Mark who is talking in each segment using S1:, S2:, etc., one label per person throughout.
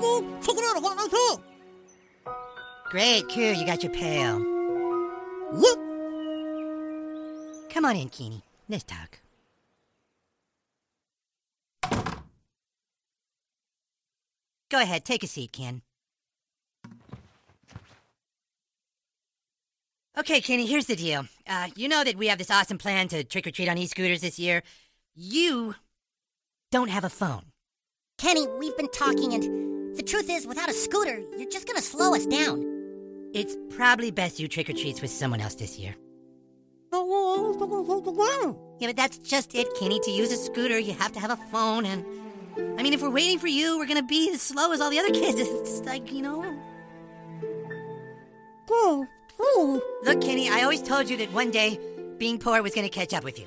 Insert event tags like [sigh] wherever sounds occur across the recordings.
S1: dude. It out. I got my pail.
S2: Great, cool. You got your pail.
S1: Yep.
S2: Come on in, Kenny. Let's talk. Go ahead, take a seat, Ken. Okay, Kenny, here's the deal. Uh, you know that we have this awesome plan to trick or treat on e scooters this year. You don't have a phone.
S3: Kenny, we've been talking, and the truth is, without a scooter, you're just gonna slow us down.
S2: It's probably best you trick or treats with someone else this year.
S1: But we're going to take it down.
S2: Yeah, but that's just it, Kenny. To use a scooter, you have to have a phone, and I mean, if we're waiting for you, we're gonna be as slow as all the other kids. [laughs] It's like, you know.
S1: Dude, please.
S2: Look, Kenny, I always told you that one day being poor was gonna catch up with you.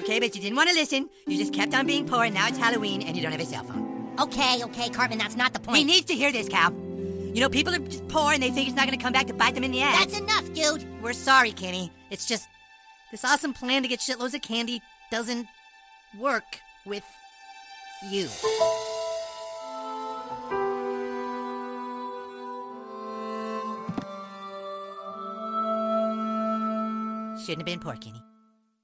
S2: Okay, but you didn't want to listen. You just kept on being poor, and now it's Halloween, and you don't have a cell phone.
S3: Okay, okay, Cartman, that's not the point.
S2: He needs to hear this, Kyle. You know, people are just poor, and they think it's not gonna come back to bite them in the ass.
S3: That's enough, dude.
S2: We're sorry, Kenny. It's just this awesome plan to get shitloads of candy doesn't work with you. Shouldn't have been poor, Kenny.